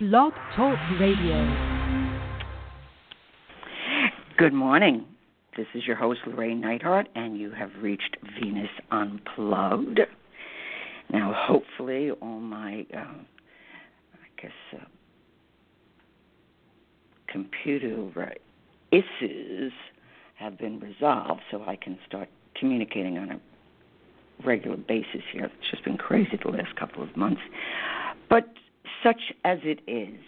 Blog Talk Radio. Good morning. This is your host, Llorraine Neithardt, and you have reached Venus Unplugged. Now, hopefully, all my. Uh, guess, uh, computer issues have been resolved, so I can start communicating on a regular basis here. It's just been crazy the last couple of months. But such as it is,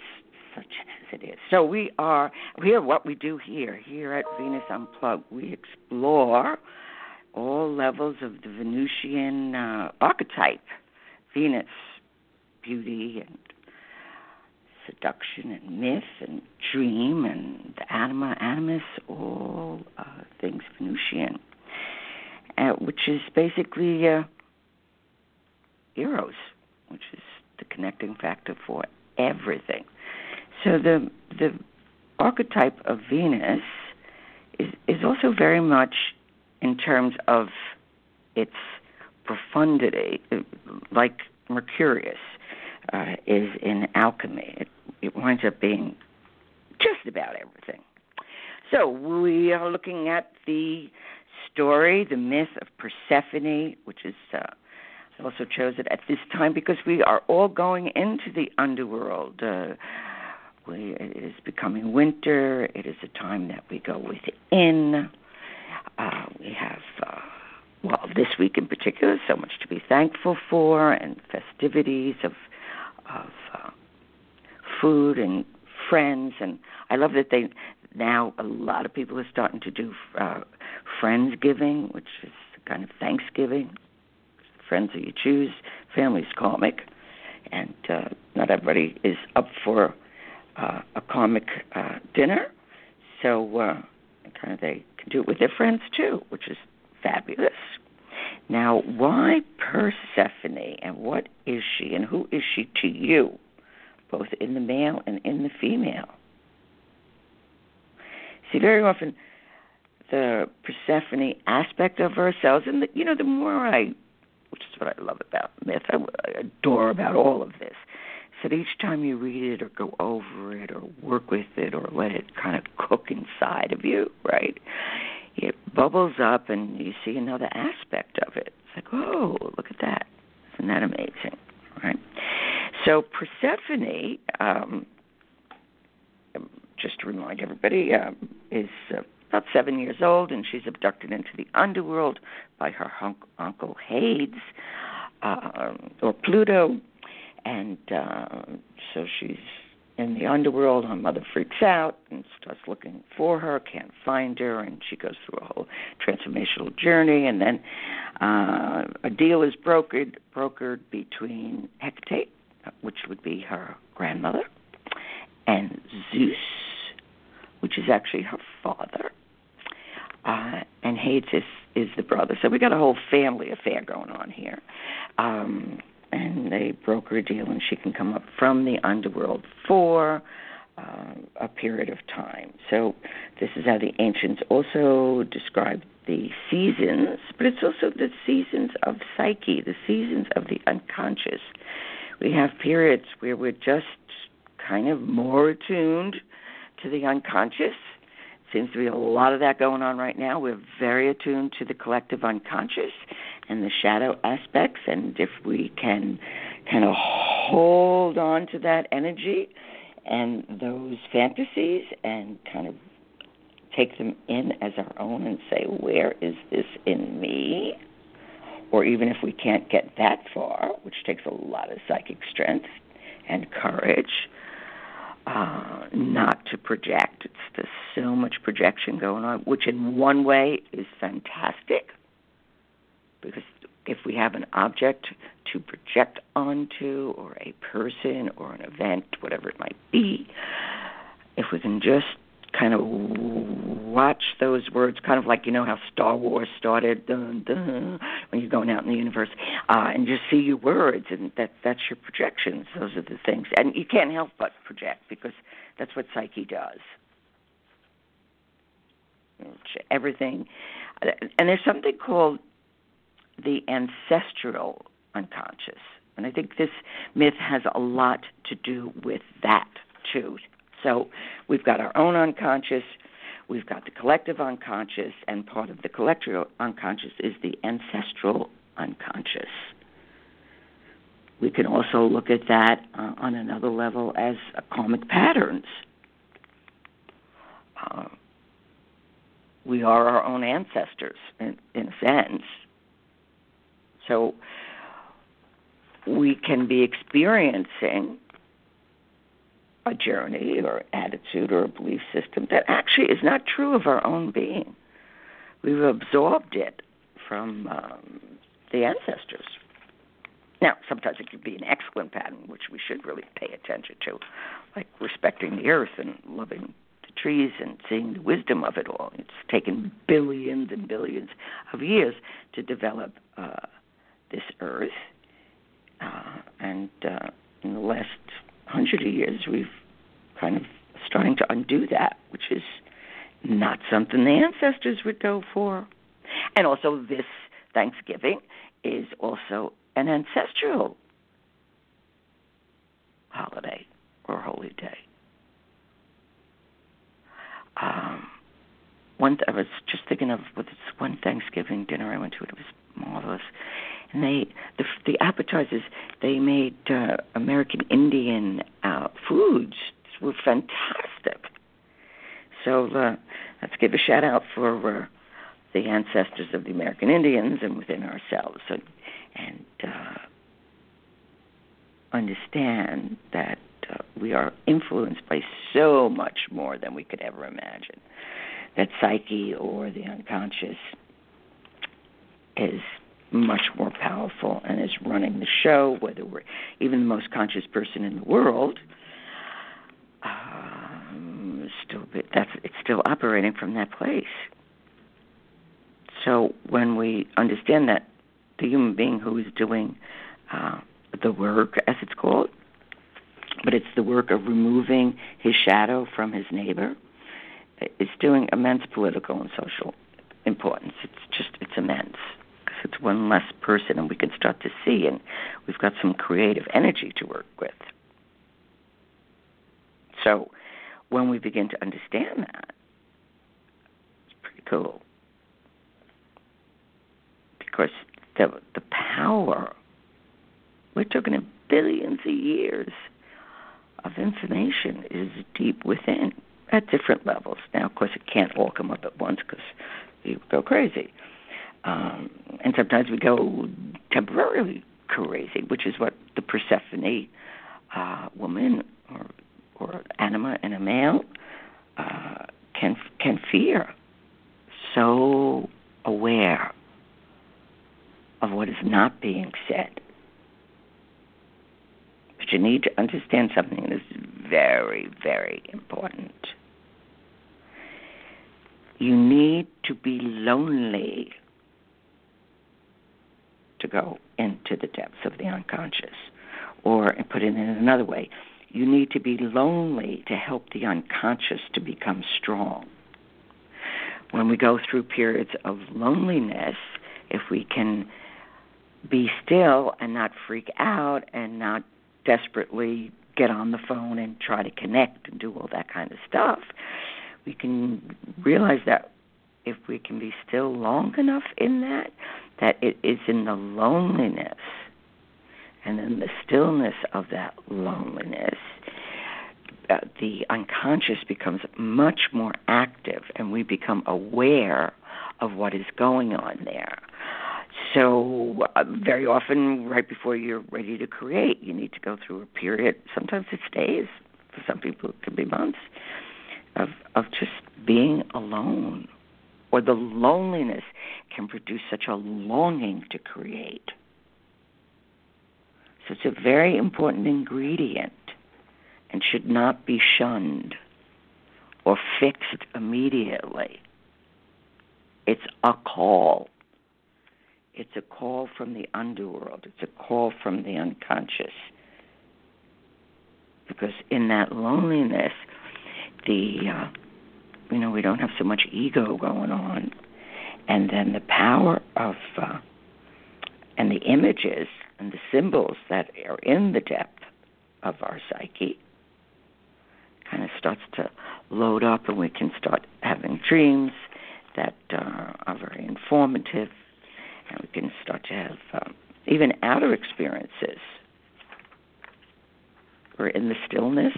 such as it is. So we are here. What we do here, here at Venus Unplugged, we explore all levels of the Venusian uh, archetype, Venus, beauty and seduction and myth and dream and the anima animus, all uh, things Venusian, uh, which is basically uh, Eros, which is the connecting factor for everything. So the the archetype of Venus is is also very much in terms of its profundity, like Mercurius uh, is in alchemy. It, it winds up being just about everything. So we are looking at the story, the myth of Persephone, which is uh, also chose it at this time because we are all going into the underworld. Uh, we, it is becoming winter. It is a time that we go within. Uh, we have, uh, well, this week in particular, so much to be thankful for, and festivities of of uh, food and friends, and I love that they now a lot of people are starting to do uh, friendsgiving, which is kind of Thanksgiving. Friends that you choose, family's karmic, and uh, not everybody is up for uh, a karmic uh, dinner, so uh, kind of they can do it with their friends too, which is fabulous. Now, why Persephone, and what is she, and who is she to you, both in the male and in the female? See, very often the Persephone aspect of ourselves, and the, you know, the more I, which is what I love about myth, I, adore about all of this, so that each time you read it or go over it or work with it or let it kind of cook inside of you, right? it bubbles up and you see another aspect of it. It's like, oh, look at that. Isn't that amazing? Right? So Persephone, um, just to remind everybody, um, is uh, about seven years old, and she's abducted into the underworld by her hunk- uncle Hades, uh, or Pluto, and uh, so she's in the underworld. Her mother freaks out and starts looking for her, can't find her, and she goes through a whole transformational journey. And then uh, a deal is brokered brokered between Hecate, which would be her grandmother, and Zeus, which is actually her father. Uh, and Hades is, is the brother. So we got a whole family affair going on here. Um, and they broker a deal, and she can come up from the underworld for uh, a period of time. So this is how the ancients also describe the seasons, but it's also the seasons of psyche, the seasons of the unconscious. We have periods where we're just kind of more attuned to the unconscious. Seems to be a lot of that going on right now. We're very attuned to the collective unconscious and the shadow aspects, and if we can kind of hold on to that energy and those fantasies and kind of take them in as our own and say, where is this in me? Or even if we can't get that far, which takes a lot of psychic strength and courage, uh, not to project. It's there's so much projection going on, which in one way is fantastic because if we have an object to project onto, or a person, or an event, whatever it might be, if we can just kind of watch those words, kind of like you know how Star Wars started, dun, dun, when you're going out in the universe, uh, and just see your words, and that that's your projections. Those are the things, and you can't help but project because that's what psyche does. Everything, and there's something called the ancestral unconscious, and I think this myth has a lot to do with that too. So we've got our own unconscious, we've got the collective unconscious, and part of the collective unconscious is the ancestral unconscious. We can also look at that uh, on another level as karmic patterns. Uh, we are our own ancestors in, in a sense. So we can be experiencing a journey or attitude or a belief system that actually is not true of our own being. We've absorbed it from um, the ancestors. Now, sometimes it could be an excellent pattern, which we should really pay attention to, like respecting the earth and loving the trees and seeing the wisdom of it all. It's taken billions and billions of years to develop uh, this earth, uh, and uh, in the last hundred of years, we've kind of starting to undo that, which is not something the ancestors would go for. And also, this Thanksgiving is also an ancestral holiday or holy day. Um, one, I was just thinking of what this one Thanksgiving dinner I went to. It was marvelous and they the the appetizers they made uh, American Indian uh, foods were fantastic. So uh, let's give a shout out for uh, the ancestors of the American Indians and within ourselves, and, and uh, understand that uh, we are influenced by so much more than we could ever imagine. That psyche or the unconscious is much more powerful and is running the show, whether we're even the most conscious person in the world. Um, still, that's it's still operating from that place. So when we understand that the human being who is doing uh, the work, as it's called, but it's the work of removing his shadow from his neighbor, it's doing immense political and social importance. It's just it's immense it's one less person, and we can start to see, and we've got some creative energy to work with. So, when we begin to understand that, it's pretty cool because the the power we're talking of billions of years of information is deep within at different levels. Now, of course, it can't all come up at once because you go crazy. Um, and sometimes we go temporarily crazy, which is what the Persephone uh, woman or or anima in a male uh, can can fear. So aware of what is not being said. But you need to understand something that is very, very important. You need to be lonely to go into the depths of the unconscious. Or, put it in another way, you need to be lonely to help the unconscious to become strong. When we go through periods of loneliness, if we can be still and not freak out and not desperately get on the phone and try to connect and do all that kind of stuff, we can realize that if we can be still long enough in that, that it is in the loneliness and in the stillness of that loneliness, uh, the unconscious becomes much more active and we become aware of what is going on there. So, uh, very often, right before you're ready to create, you need to go through a period. Sometimes it stays. For some people, it can be months of of just being alone or the loneliness can produce such a longing to create. So it's a very important ingredient and should not be shunned or fixed immediately. It's a call. It's a call from the underworld. It's a call from the unconscious. Because in that loneliness, the uh, you know we don't have so much ego going on, and then the power of uh, and the images and the symbols that are in the depth of our psyche kind of starts to load up, and we can start having dreams that uh, are very informative, and we can start to have um, even outer experiences. We're in the stillness.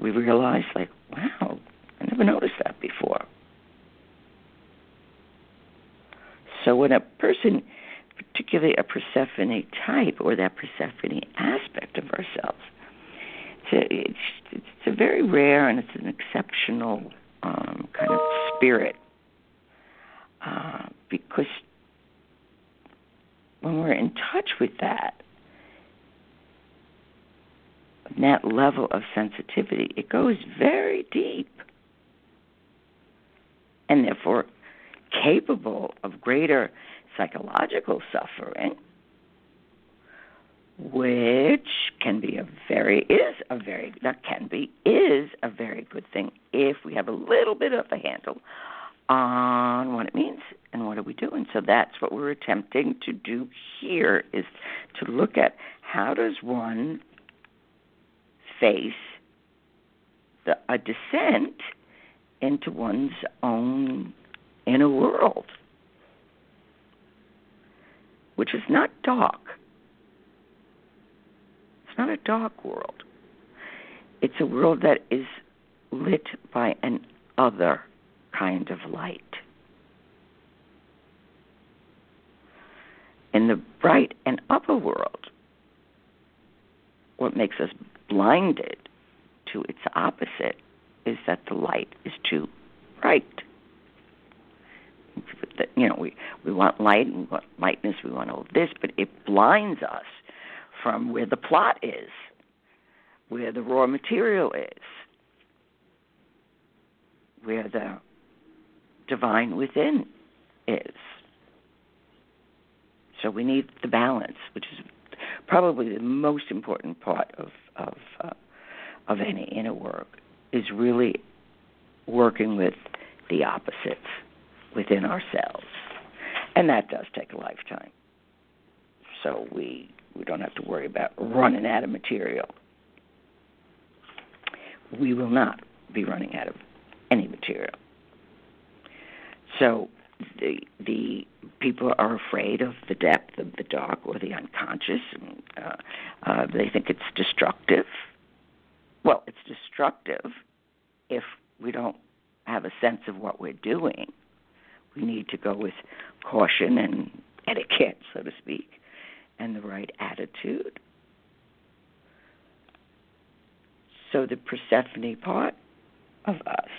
We realize, like, wow, I never noticed that before. So when a person, particularly a Persephone type or that Persephone aspect of ourselves, it's a, it's, it's a very rare and it's an exceptional um, kind of spirit uh, because when we're in touch with that, that level of sensitivity, it goes very deep and therefore capable of greater psychological suffering, which can be a very is a very that can be is a very good thing if we have a little bit of a handle on what it means and what are we doing. So that's what we're attempting to do here is to look at how does one face the, a descent into one's own inner world, which is not dark. It's not a dark world. It's a world that is lit by an other kind of light. In the bright and upper world, what makes us blinded to its opposite is that the light is too bright. You know, we, we want light and we want lightness, we want all this, but it blinds us from where the plot is, where the raw material is, where the divine within is. So we need the balance, which is probably the most important part of of uh, of any inner work is really working with the opposites within ourselves. And that does take a lifetime. So we we don't have to worry about running out of material. We will not be running out of any material. So the the people are afraid of the depth of the dark or the unconscious, and uh, uh, they think it's destructive. Well, it's destructive if we don't have a sense of what we're doing. We need to go with caution and etiquette, so to speak, and the right attitude. So the Persephone part of us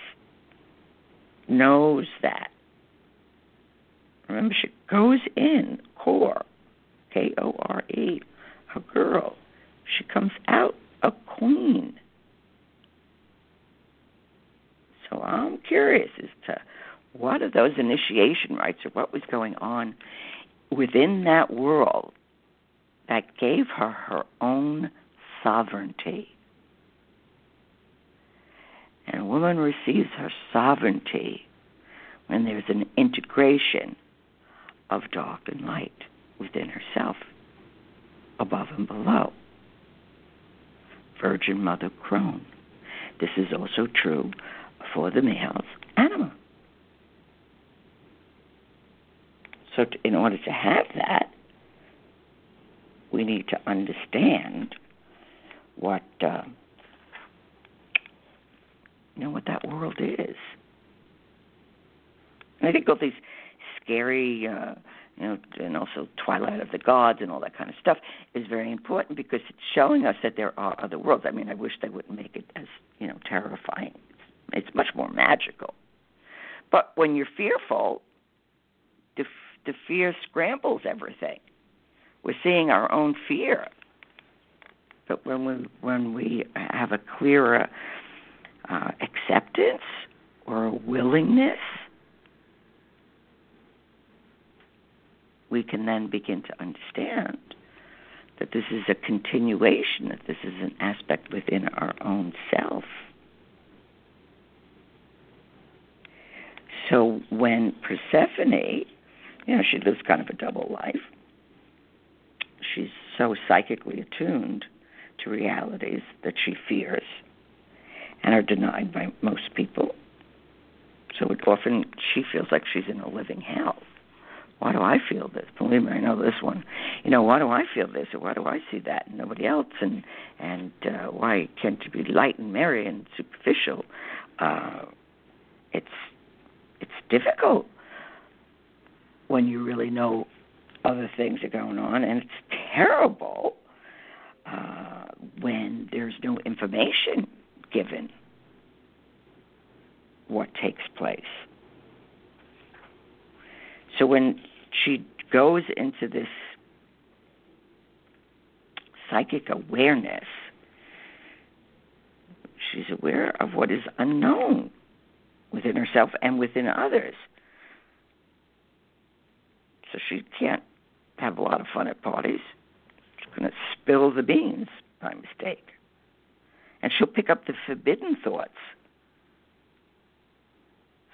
knows that. Remember, she goes in, core, K O R E, a girl. She comes out a queen. So I'm curious as to what are those initiation rites or what was going on within that world that gave her her own sovereignty. And a woman receives her sovereignty when there's an integration of dark and light within herself, above and below. Virgin Mother Crone. This is also true for the male's anima. So, to, in order to have that, we need to understand what uh, you know what that world is. And I think all these scary, uh, you know, and also Twilight of the Gods and all that kind of stuff is very important because it's showing us that there are other worlds. I mean, I wish they wouldn't make it as you know terrifying. It's, much more magical. But when you're fearful, the, the fear scrambles everything. We're seeing our own fear. But when we when we have a clearer uh, acceptance or a willingness, we can then begin to understand that this is a continuation, that this is an aspect within our own self. So when Persephone, you know, she lives kind of a double life, she's so psychically attuned to realities that she fears and are denied by most people. So it often she feels like she's in a living hell. Why do I feel this? Believe me, I know this one. You know, why do I feel this, or why do I see that, and nobody else? And and uh, why can't you be light and merry and superficial? Uh, it's it's difficult when you really know other things are going on, and it's terrible uh, when there's no information given what takes place. So when she goes into this psychic awareness, she's aware of what is unknown within herself and within others. So she can't have a lot of fun at parties. She's going to spill the beans by mistake. And she'll pick up the forbidden thoughts.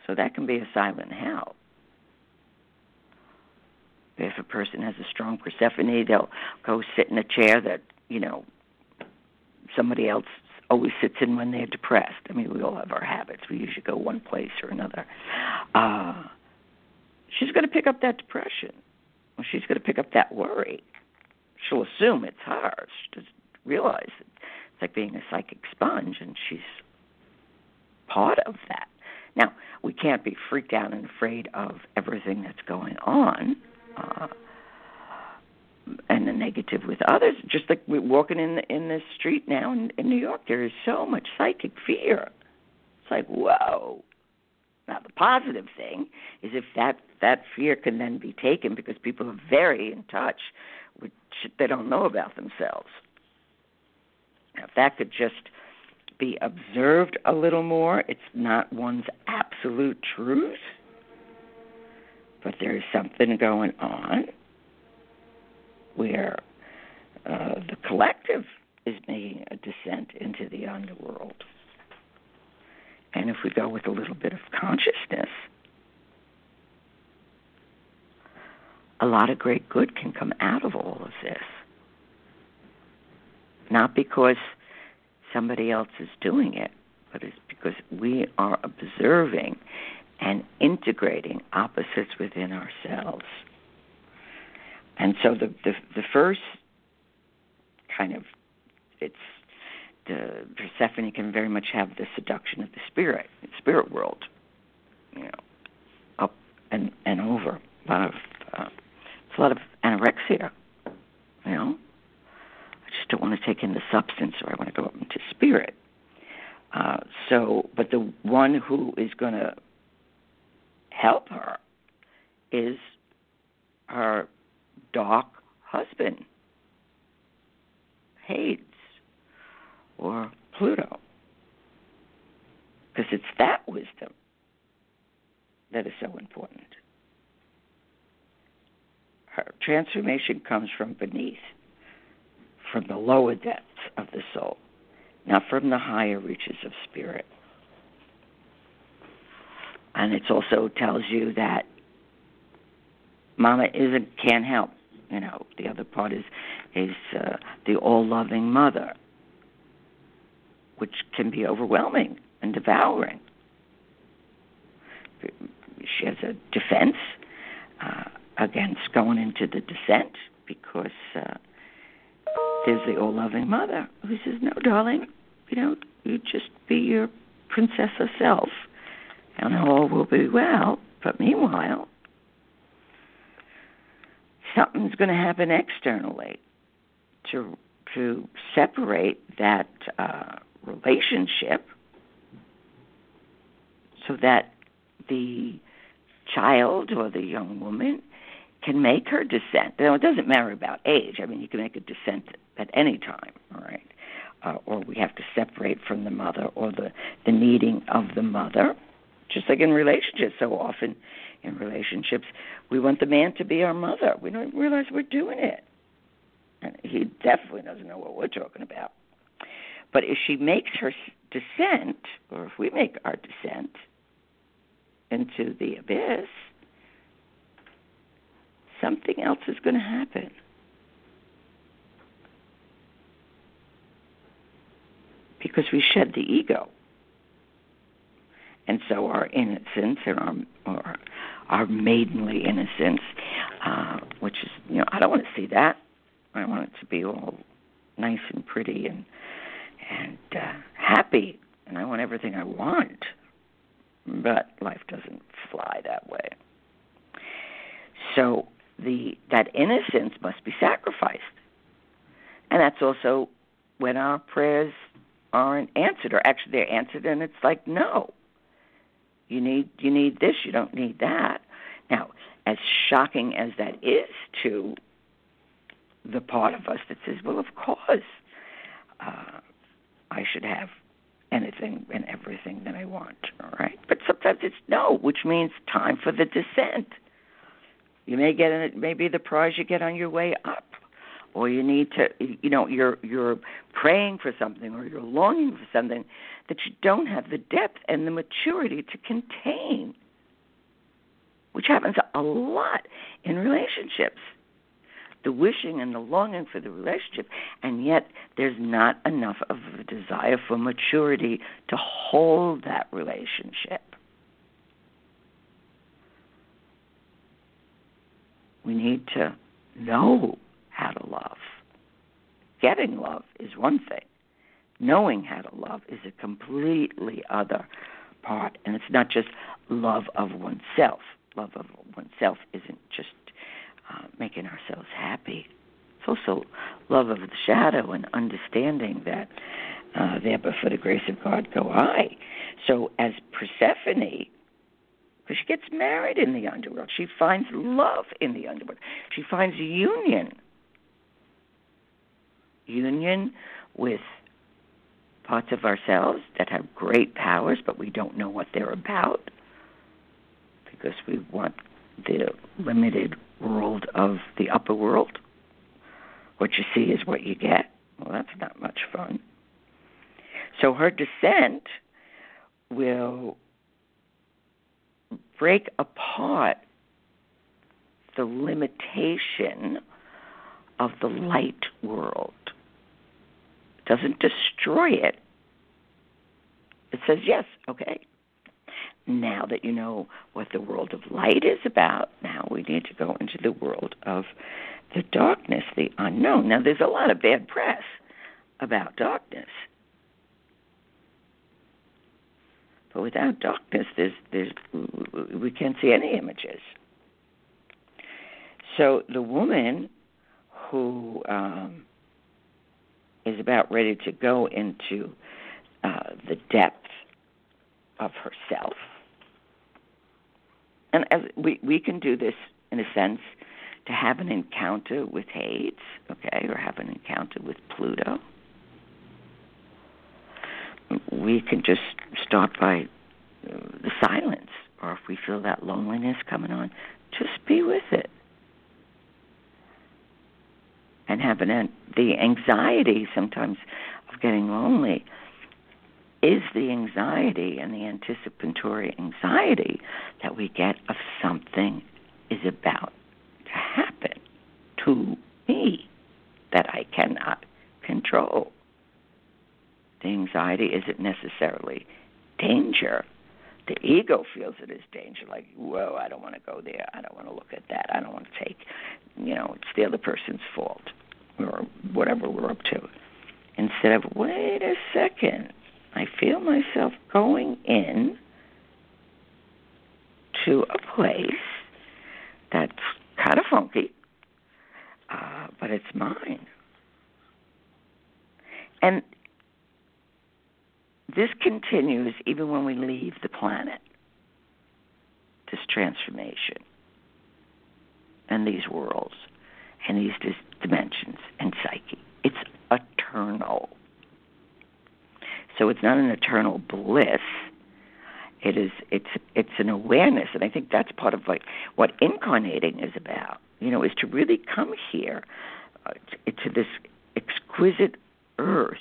So that can be a silent hell. If a person has a strong Persephone, they'll go sit in a chair that, you know, somebody else always sits in when they're depressed. I mean, we all have our habits. We usually go one place or another. Uh, she's going to pick up that depression. She's going to pick up that worry. She'll assume it's hers. She doesn't realize it. it's like being a psychic sponge, and she's part of that. Now, we can't be freaked out and afraid of everything that's going on. Uh, and the negative with others. Just like we're walking in the, in the street now in, in New York, there is so much psychic fear. It's like whoa. Now the positive thing is if that that fear can then be taken because people are very in touch with shit they don't know about themselves. Now, if that could just be observed a little more, it's not one's absolute truth, but there is something going on where uh, the collective is making a descent into the underworld. And if we go with a little bit of consciousness, a lot of great good can come out of all of this. Not because somebody else is doing it, but it's because we are observing and integrating opposites within ourselves. And so the the, the first kind of it's the Persephone can very much have the seduction of the spirit, spirit world, you know, up and and over. A lot of uh, it's a lot of anorexia, you know. I just don't want to take in the substance, or I want to go up into spirit. Uh, so, but the one who is going to help her is her dark husband, Hades, or Pluto. Because it's that wisdom that is so important. Her transformation comes from beneath, from the lower depths of the soul, not from the higher reaches of spirit. And it also tells you that Mama isn't can't help you know, the other part is is uh, the all-loving mother, which can be overwhelming and devouring. She has a defense uh, against going into the descent because uh, there's the all-loving mother who says, "No, darling, you know, you just be your princess herself, and all will be well." But meanwhile, something's going to happen externally to to separate that uh, relationship so that the child or the young woman can make her descent. Now, it doesn't matter about age. I mean, you can make a descent at any time, all right? Uh, or we have to separate from the mother or the, the needing of the mother. Just like in relationships, so often in relationships, we want the man to be our mother. We don't realize we're doing it. And he definitely doesn't know what we're talking about. But if she makes her descent, or if we make our descent into the abyss, something else is going to happen. Because we shed the ego. And so our innocence and our our, our maidenly innocence, uh, which is you know I don't want to see that. I want it to be all nice and pretty and and uh, happy, and I want everything I want. But life doesn't fly that way. So the that innocence must be sacrificed, and that's also when our prayers aren't answered, or actually they're answered, and it's like no, you need you need this, you don't need that. Now, as shocking as that is to the part of us that says, well, of course, uh, I should have anything and everything that I want, all right? But sometimes it's no, which means time for the descent. You may get it, maybe the prize you get on your way up, or you need to, you know, you're you're praying for something or you're longing for something that you don't have the depth and the maturity to contain, which happens a lot in relationships the wishing and the longing for the relationship, and yet there's not enough of a desire for maturity to hold that relationship. We need to know how to love. Getting love is one thing. Knowing how to love is a completely other part. And it's not just love of oneself. Love of oneself isn't just uh, making ourselves happy. It's also love of the shadow and understanding that uh, there but for the grace of God go I. So as Persephone, because she gets married in the underworld, she finds love in the underworld. She finds union. Union with parts of ourselves that have great powers, but we don't know what they're about because we want the limited world of the upper world. What you see is what you get. Well, that's not much fun. So her descent will break apart the limitation of the light world. Doesn't destroy it. It says, yes, okay, now that you know what the world of light is about, now we need to go into the world of the darkness, the unknown. Now, there's a lot of bad press about darkness. But without darkness, there's, there's, we can't see any images. So the woman who um, is about ready to go into uh, the depth of herself and as we we can do this in a sense to have an encounter with Hades, okay, or have an encounter with Pluto. We can just start by uh, the silence, or if we feel that loneliness coming on, just be with it. And have an the anxiety sometimes of getting lonely is the anxiety and the anticipatory anxiety that we get of something is about to happen to me that I cannot control. The anxiety isn't necessarily danger. The ego feels it is danger, like, whoa, I don't want to go there. I don't want to look at that. I don't want to take, you know, it's the other person's fault or whatever we're up to. Instead of, wait a second, I feel myself going in to a place that's kind of funky, uh, but it's mine. And this continues even when we leave the planet. this transformation and these worlds and these dimensions and psyche. It's eternal. So it's not an eternal bliss. It is it's it's an awareness, and I think that's part of like what incarnating is about. You know, is to really come here uh, to this exquisite earth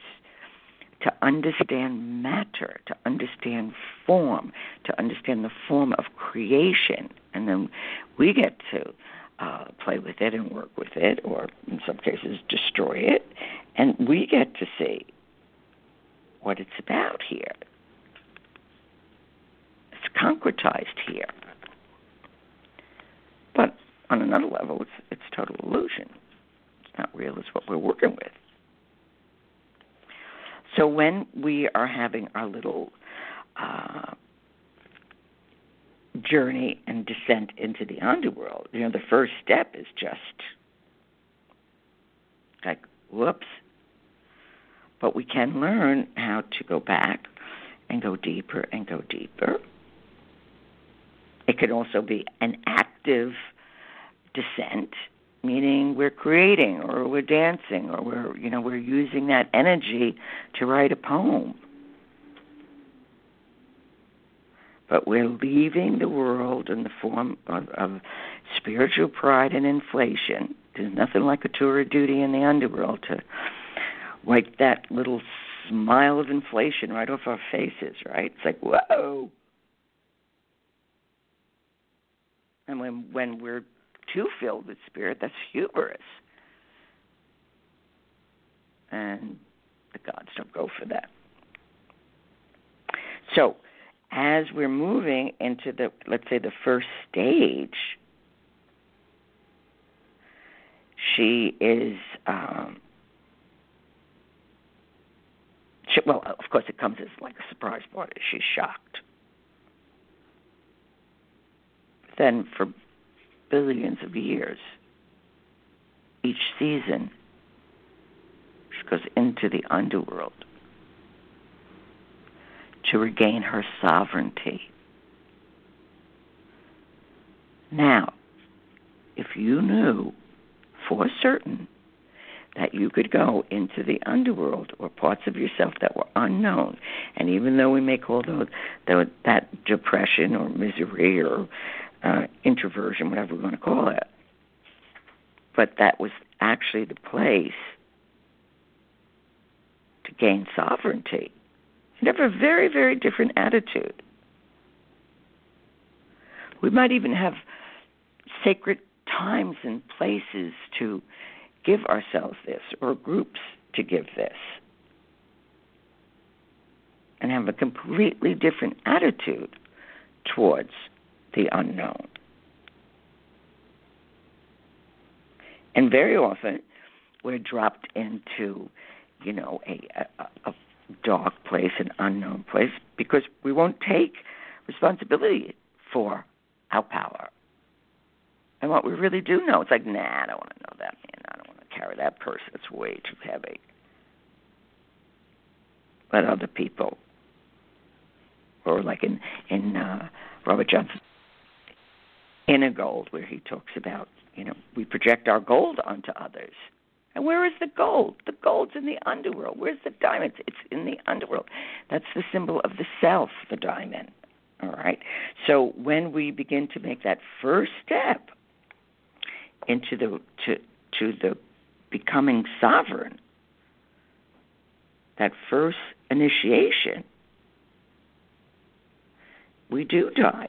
to understand matter, to understand form, to understand the form of creation, and then we get to uh, play with it and work with it, or in some cases destroy it, and we get to see what it's about here. It's concretized here. But on another level, it's it's total illusion. It's not real. It's what we're working with. So when we are having our little uh, journey and descent into the underworld, you know, the first step is just like, whoops. But we can learn how to go back and go deeper and go deeper. It can also be an active descent meaning we're creating or we're dancing or we're you know we're using that energy to write a poem but we're leaving the world in the form of, of spiritual pride and inflation there's nothing like a tour of duty in the underworld to wipe that little smile of inflation right off our faces right it's like whoa and when when we're too filled with spirit, that's hubris. And the gods don't go for that. So, as we're moving into the, let's say, the first stage, she is, um, she, well, of course, it comes as like a surprise party. She's shocked. Then, for billions of years. Each season, she goes into the underworld to regain her sovereignty. Now, if you knew for certain that you could go into the underworld or parts of yourself that were unknown, and even though we may call those, that depression or misery or uh, introversion, whatever we want to call it. But that was actually the place to gain sovereignty. Have a very, very different attitude. We might even have sacred times and places to give ourselves this, or groups to give this, and have a completely different attitude towards the unknown. And very often, we're dropped into, you know, a, a, a dark place, an unknown place, because we won't take responsibility for our power. And what we really do know, it's like, nah, I don't want to know that man. I don't want to carry that person. It's way too heavy. Let other people, or like in in uh, Robert Johnson inner gold, where he talks about, you know, we project our gold onto others. And where is the gold? The gold's in the underworld. Where's the diamonds? It's in the underworld. That's the symbol of the self, the diamond. All right? So when we begin to make that first step into the to to the becoming sovereign, that first initiation, we do die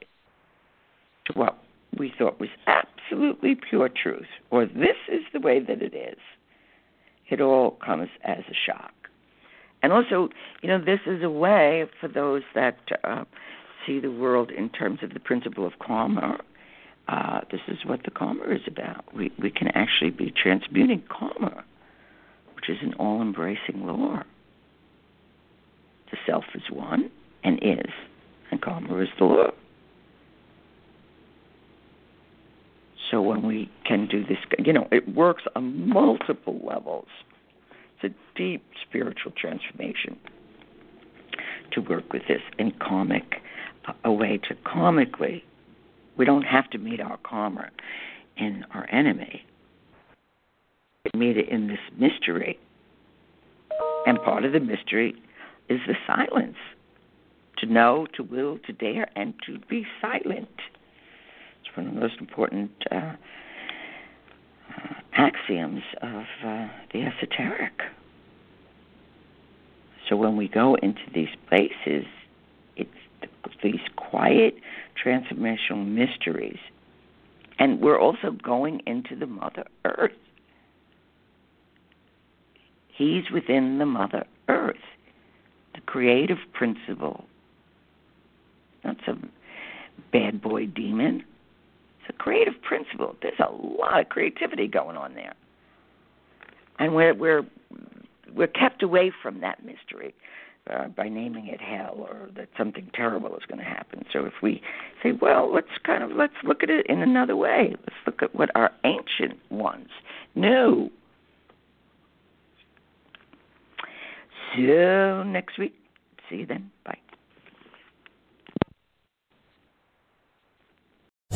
to what we thought was absolutely pure truth, or this is the way that it is, it all comes as a shock. And also, you know, this is a way for those that uh, see the world in terms of the principle of karma. Uh, this is what the karma is about. We we can actually be transmuting karma, which is an all-embracing law. The self is one and is, and karma is the law. So when we can do this, you know, it works on multiple levels. It's a deep spiritual transformation to work with this in karmic, a way to karmically We don't have to meet our karma in our enemy. We meet it in this mystery. And part of the mystery is the silence to know, to will, to dare, and to be silent. One of the most important uh, uh, axioms of uh, the esoteric. So when we go into these places, it's these quiet transformational mysteries. And we're also going into the Mother Earth. He's within the Mother Earth, the creative principle. Not some bad boy demon. It's a creative principle. There's a lot of creativity going on there. And we're we're we're kept away from that mystery uh, by naming it hell or that something terrible is going to happen. So if we say, well, let's kind of let's look at it in another way. Let's look at what our ancient ones knew. So next week, see you then. Bye.